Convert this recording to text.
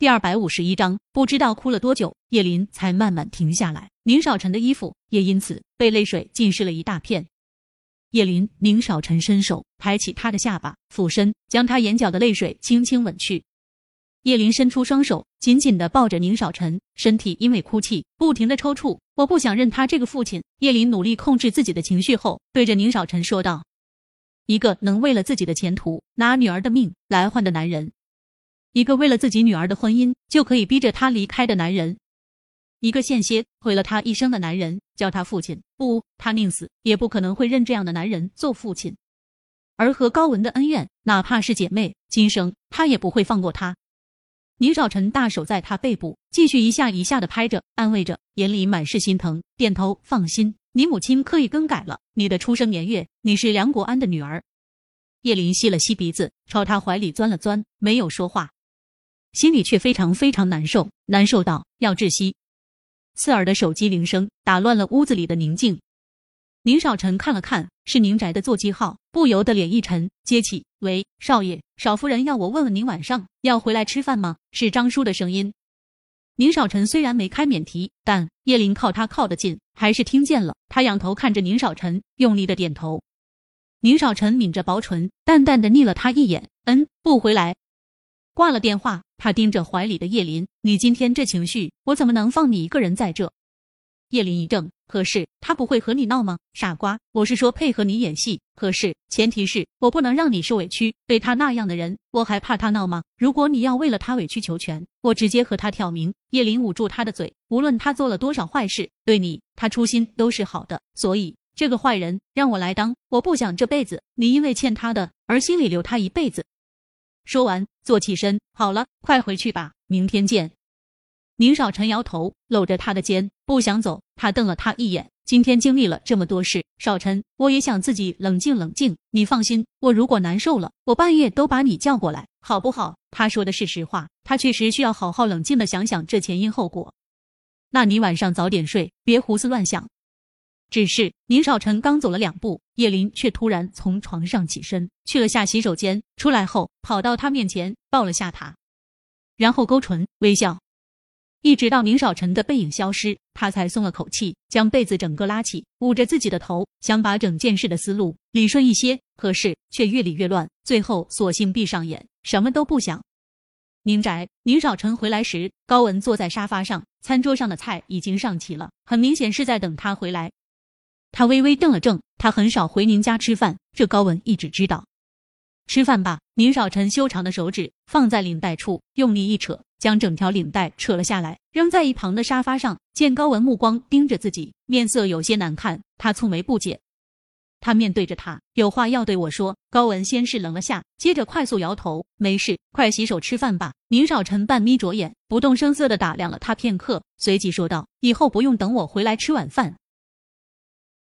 第二百五十一章，不知道哭了多久，叶林才慢慢停下来。宁少臣的衣服也因此被泪水浸湿了一大片。叶林，宁少臣伸手抬起他的下巴，俯身将他眼角的泪水轻轻吻去。叶林伸出双手，紧紧的抱着宁少臣，身体因为哭泣不停的抽搐。我不想认他这个父亲。叶林努力控制自己的情绪后，对着宁少臣说道：“一个能为了自己的前途拿女儿的命来换的男人，一个为了自己女儿的婚姻就可以逼着他离开的男人。”一个险些毁了他一生的男人叫他父亲，不，他宁死也不可能会认这样的男人做父亲。而和高文的恩怨，哪怕是姐妹，今生他也不会放过他。宁少臣大手在他背部继续一下一下的拍着，安慰着，眼里满是心疼，点头，放心，你母亲刻意更改了你的出生年月，你是梁国安的女儿。叶林吸了吸鼻子，朝他怀里钻了钻，没有说话，心里却非常非常难受，难受到要窒息。刺耳的手机铃声打乱了屋子里的宁静。宁少臣看了看是宁宅的座机号，不由得脸一沉，接起：“喂，少爷，少夫人要我问问您晚上要回来吃饭吗？”是张叔的声音。宁少臣虽然没开免提，但叶林靠他靠得近，还是听见了。他仰头看着宁少臣，用力的点头。宁少臣抿着薄唇，淡淡的睨了他一眼：“嗯，不回来。”挂了电话。他盯着怀里的叶林，你今天这情绪，我怎么能放你一个人在这？叶林一怔，可是他不会和你闹吗？傻瓜，我是说配合你演戏，可是前提是我不能让你受委屈。对他那样的人，我还怕他闹吗？如果你要为了他委曲求全，我直接和他挑明。叶林捂住他的嘴，无论他做了多少坏事，对你，他初心都是好的，所以这个坏人让我来当，我不想这辈子你因为欠他的而心里留他一辈子。说完，坐起身，好了，快回去吧，明天见。宁少臣摇头，搂着他的肩，不想走。他瞪了他一眼，今天经历了这么多事，少臣，我也想自己冷静冷静。你放心，我如果难受了，我半夜都把你叫过来，好不好？他说的是实话，他确实需要好好冷静的想想这前因后果。那你晚上早点睡，别胡思乱想。只是宁少臣刚走了两步，叶林却突然从床上起身，去了下洗手间。出来后，跑到他面前抱了下他，然后勾唇微笑，一直到宁少臣的背影消失，他才松了口气，将被子整个拉起，捂着自己的头，想把整件事的思路理顺一些，可是却越理越乱，最后索性闭上眼，什么都不想。宁宅，宁少臣回来时，高文坐在沙发上，餐桌上的菜已经上齐了，很明显是在等他回来。他微微怔了怔，他很少回您家吃饭，这高文一直知道。吃饭吧。宁少臣修长的手指放在领带处，用力一扯，将整条领带扯了下来，扔在一旁的沙发上。见高文目光盯着自己，面色有些难看，他蹙眉不解。他面对着他，有话要对我说。高文先是愣了下，接着快速摇头：“没事，快洗手吃饭吧。”宁少臣半眯着眼，不动声色的打量了他片刻，随即说道：“以后不用等我回来吃晚饭，